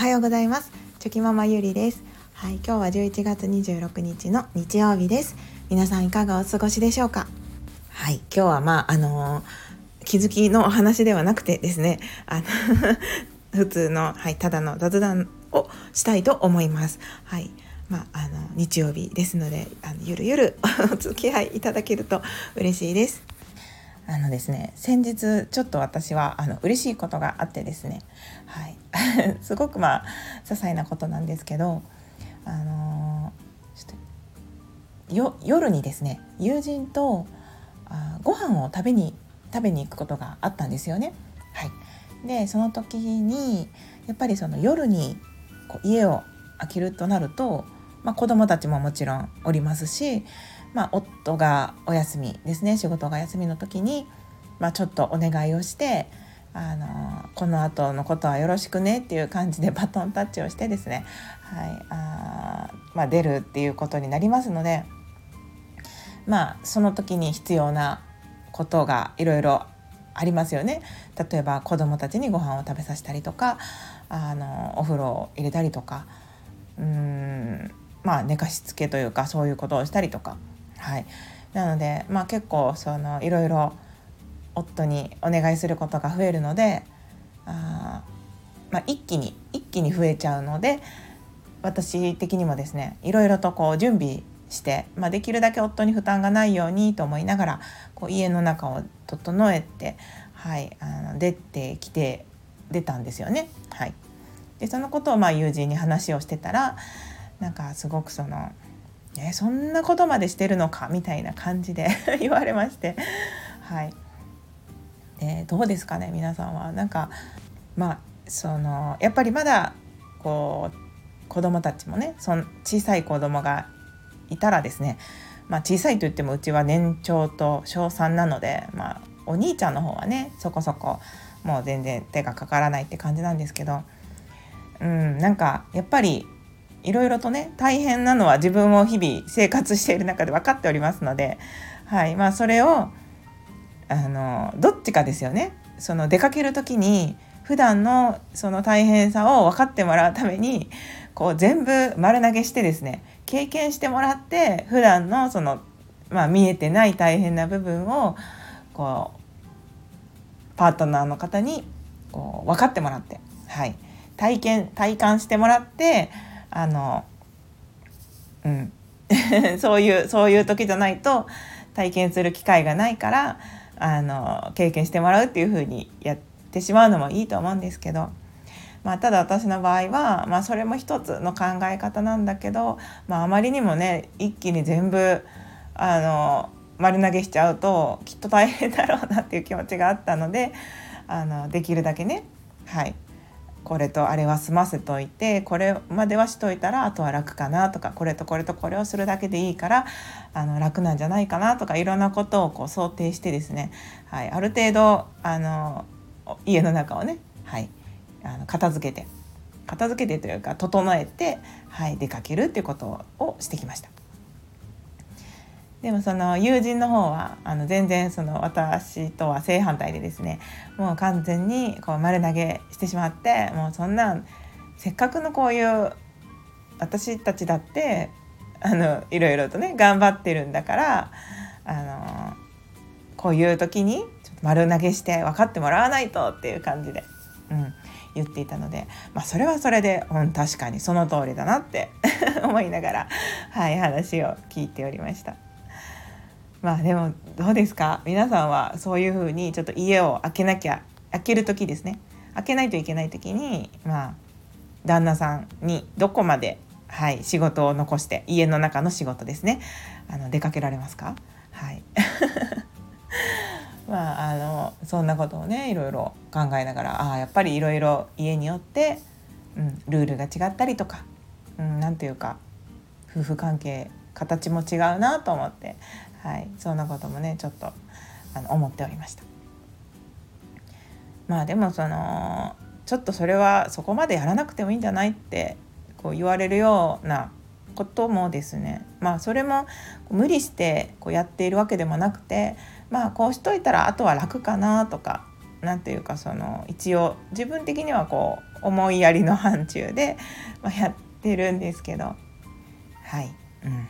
はようございます。チョキママゆりです。はい今日は11月26日の日曜日です。皆さんいかがお過ごしでしょうか？はい今日はまああのー、気づきのお話ではなくてですねあの 普通のはいただの雑談をしたいと思います。はいまあ、あの日曜日ですのであのゆるゆるお付き合いいただけると嬉しいです。あのですね先日ちょっと私はあの嬉しいことがあってですね、はい、すごくまあ些細なことなんですけど、あのちょっとよ夜にですね友人とあご飯を食べに食べに行くことがあったんですよね。はい、でその時にやっぱりその夜にこう家を開けるとなると、まあ、子供たちももちろんおりますしまあ、夫がお休みですね仕事が休みの時に、まあ、ちょっとお願いをしてあのこの後のことはよろしくねっていう感じでバトンタッチをしてですね、はいあまあ、出るっていうことになりますので。まあその時に必要なことがいろいろありますよね。例えば子どもたちにご飯を食べさせたりとかあのお風呂を入れたりとか。うーんまあ寝かしつけというかそういうことをしたりとか。はい、なので、まあ、結構そのいろいろ夫にお願いすることが増えるのであ、まあ、一気に一気に増えちゃうので私的にもですねいろいろとこう準備して、まあ、できるだけ夫に負担がないようにと思いながらこう家の中を整えて、はい、あの出てきて出たんですよね。はい、でそのことをまあ友人に話をしてたらなんかすごくそのえそんなことまでしてるのか？みたいな感じで 言われましてはい。でどうですかね皆さんは。なんかまあそのやっぱりまだこう子供たちもねそん小さい子供がいたらですねまあ小さいといってもうちは年長と小3なのでまあお兄ちゃんの方はねそこそこもう全然手がかからないって感じなんですけどうんなんかやっぱりいろいろとね大変なのは自分も日々生活している中で分かっておりますので、はいまあ、それをあのどっちかですよね。その出かける時に普段のその大変さを分かってもらうためにこう全部丸投げしてですね経験してもらって普段のその、まあ、見えてない大変な部分をこうパートナーの方にこう分かってもらって、はい、体験体感してもらってあのうん。そういうそういう時じゃないと体験する機会がないからあの経験してもらうっていう風にやってしまうのもいいと思うんですけど、まあ、ただ私の場合は、まあ、それも一つの考え方なんだけど、まあ、あまりにもね一気に全部あの丸投げしちゃうときっと大変だろうなっていう気持ちがあったのであのできるだけねはい。これとあれは済ませといてこれまではしといたらあとは楽かなとかこれとこれとこれをするだけでいいからあの楽なんじゃないかなとかいろんなことをこう想定してですね、はい、ある程度あの家の中をね、はい、あの片付けて片付けてというか整えて、はい、出かけるっていうことをしてきました。でもその友人の方はあの全然その私とは正反対でですねもう完全にこう丸投げしてしまってもうそんなせっかくのこういう私たちだってあのいろいろとね頑張ってるんだからあのこういう時にちょっと丸投げして分かってもらわないとっていう感じで、うん、言っていたので、まあ、それはそれで、うん、確かにその通りだなって 思いながら、はい、話を聞いておりました。まあでもどうですか？皆さんはそういうふうにちょっと家を開けなきゃ開ける時ですね。開けないといけない時にまあ旦那さんにどこまで、はい、仕事を残して家の中の仕事ですね。あの出かけられますか？はい。まああのそんなことをねいろいろ考えながらああやっぱりいろいろ家によって、うん、ルールが違ったりとか何、うん、て言うか夫婦関係形も違うなと思ってはい、そんなこともねちょっとあの思っておりました。まあでもそのちょっとそれはそこまでやらなくてもいいんじゃないってこう言われるようなこともですね。まあそれも無理してこうやっているわけでもなくてまあこうしといたらあとは楽かなとか、何て言うかその一応自分的にはこう思いやりの範疇で、まあ、やってるんですけど。はい、うん。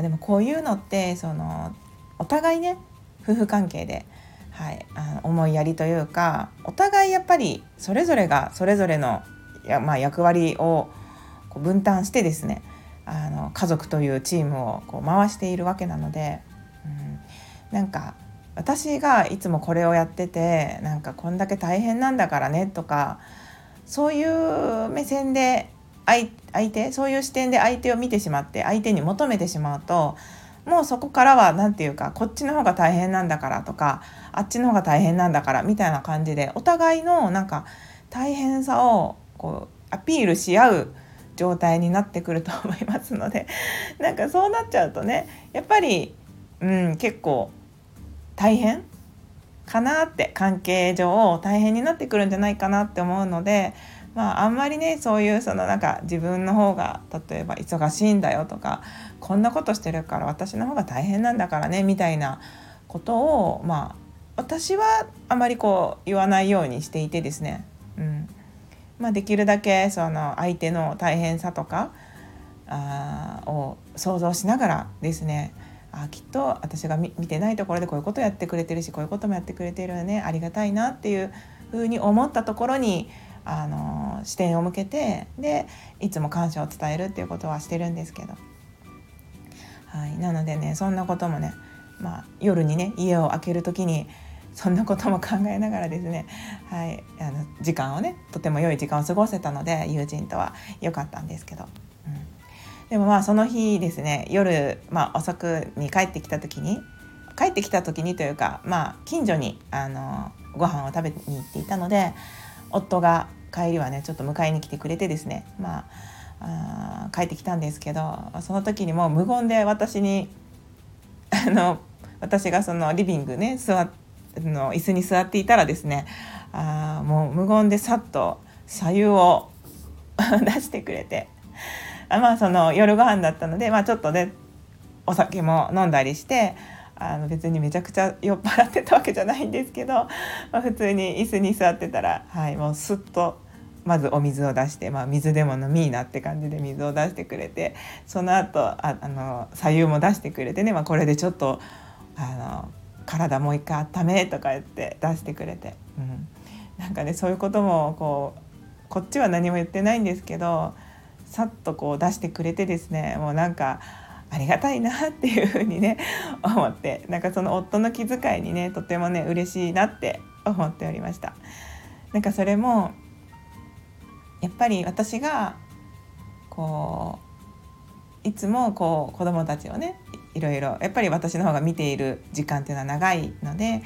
あ、でもこういうのってそのお互いね夫婦関係で、はい、あの思いやりというかお互いやっぱりそれぞれがそれぞれのや、まあ、役割をこう分担してですねあの家族というチームをこう回しているわけなので、うん、なんか私がいつもこれをやっててなんかこんだけ大変なんだからねとかそういう目線で相手そういう視点で相手を見てしまって相手に求めてしまうともうそこからは何て言うかこっちの方が大変なんだからとかあっちの方が大変なんだからみたいな感じでお互いのなんか大変さをこうアピールし合う状態になってくると思いますので なんかそうなっちゃうとねやっぱり、うん、結構大変かなって関係上大変になってくるんじゃないかなって思うので、まあ、あんまりねそういうそのなんか自分の方が例えば忙しいんだよとかこんなことしてるから私の方が大変なんだからねみたいなことをまあ私はあまりこう言わないようにしていてですね、うん。まあ、できるだけその相手の大変さとかあを想像しながらですね。あきっと私が見てないところでこういうことやってくれてるしこういうこともやってくれてるよねありがたいなっていうふうに思ったところにあの視点を向けてでいつも感謝を伝えるっていうことはしてるんですけど、はい、なのでねそんなこともね、まあ、夜にね家を開ける時にそんなことも考えながらですね、はい、あの時間をねとても良い時間を過ごせたので友人とは良かったんですけど、うん、でもまあその日ですね夜、まあ、遅くに帰ってきた時に帰ってきた時にというか、まあ、近所にあのご飯を食べに行っていたので夫が帰りはねちょっと迎えに来てくれてですね。まあ帰ってきたんですけどその時にもう無言で私に あの私がそのリビングね座の椅子に座っていたらですねあもう無言でさっと左右を 出してくれて。あまあその夜ご飯だったので、まあ、ちょっとねお酒も飲んだりしてあの別にめちゃくちゃ酔っ払ってたわけじゃないんですけど、まあ、普通に椅子に座ってたら、はい、もうすっとまずお水を出して、まあ、水でも飲みいなって感じで水を出してくれてその後ああの左右も出してくれてね、まあ、これでちょっとあの体もう一回温めとか言って出してくれて、うん、なんかねそういうこともこうこっちは何も言ってないんですけどさっとこう出してくれてですねもうなんかありがたいなっていうふうにね 思ってなんかその夫の気遣いにねとてもね嬉しいなって思っておりました。なんかそれもやっぱり私がこういつもこう子供たちをねいろいろやっぱり私の方が見ている時間っていうのは長いので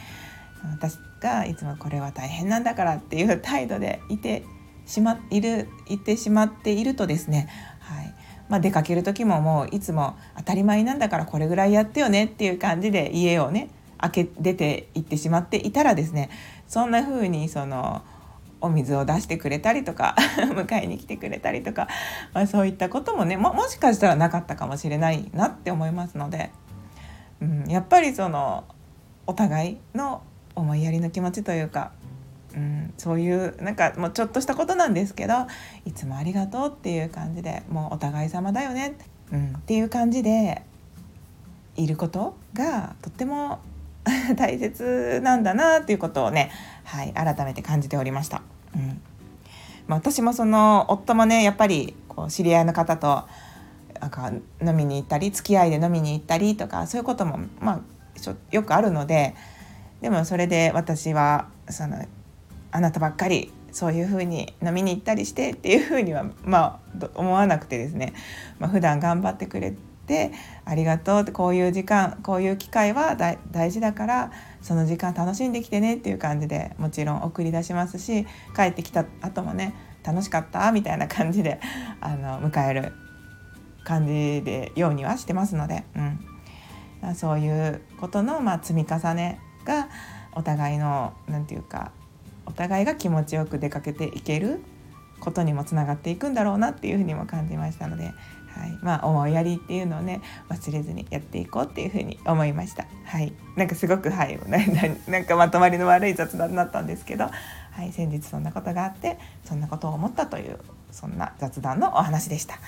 私がいつもこれは大変なんだからっていう態度でいてしまいるいてしまっているとですね、まあ、出かける時ももういつも当たり前なんだからこれぐらいやってよねっていう感じで家をね開け出て行ってしまっていたらですねそんな風にそのお水を出してくれたりとか 迎えに来てくれたりとか、まあ、そういったこともねももしかしたらなかったかもしれないなって思いますので、うん、やっぱりそのお互いの思いやりの気持ちというか、うん、そういうなんかもうちょっとしたことなんですけどいつもありがとうっていう感じでもうお互い様だよね、うん、っていう感じでいることがとっても 大切なんだなっていうことをね、はい、改めて感じておりました。うんまあ、私もその夫もねやっぱりこう知り合いの方となんか飲みに行ったり付き合いで飲みに行ったりとかそういうことも、まあ、よくあるのででもそれで私はそのあなたばっかりそういうふうに飲みに行ったりしてっていうふうにはまあ思わなくてですね、まあ、普段頑張ってくれてありがとうってこういう時間こういう機会は大事だからその時間楽しんできてねっていう感じでもちろん送り出しますし帰ってきた後もね楽しかったみたいな感じで あの迎える感じでようにはしてますので、うん、そういうことの、まあ、積み重ねがお互いの何て言うかお互いが気持ちよく出かけていけることにもつながっていくんだろうなっていうふうにも感じましたので、はい、まあ思いやりっていうのをね忘れずにやっていこうっていうふうに思いました。はい、なんかすごくはい なんかまとまりの悪い雑談になったんですけど、はい、先日そんなことがあってそんなことを思ったというそんな雑談のお話でした。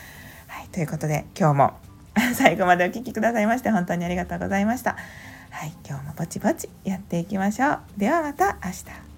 はい、ということで今日も 最後までお聴きくださいまして本当にありがとうございました。はい、今日もぼちぼちやっていきましょう。ではまた明日。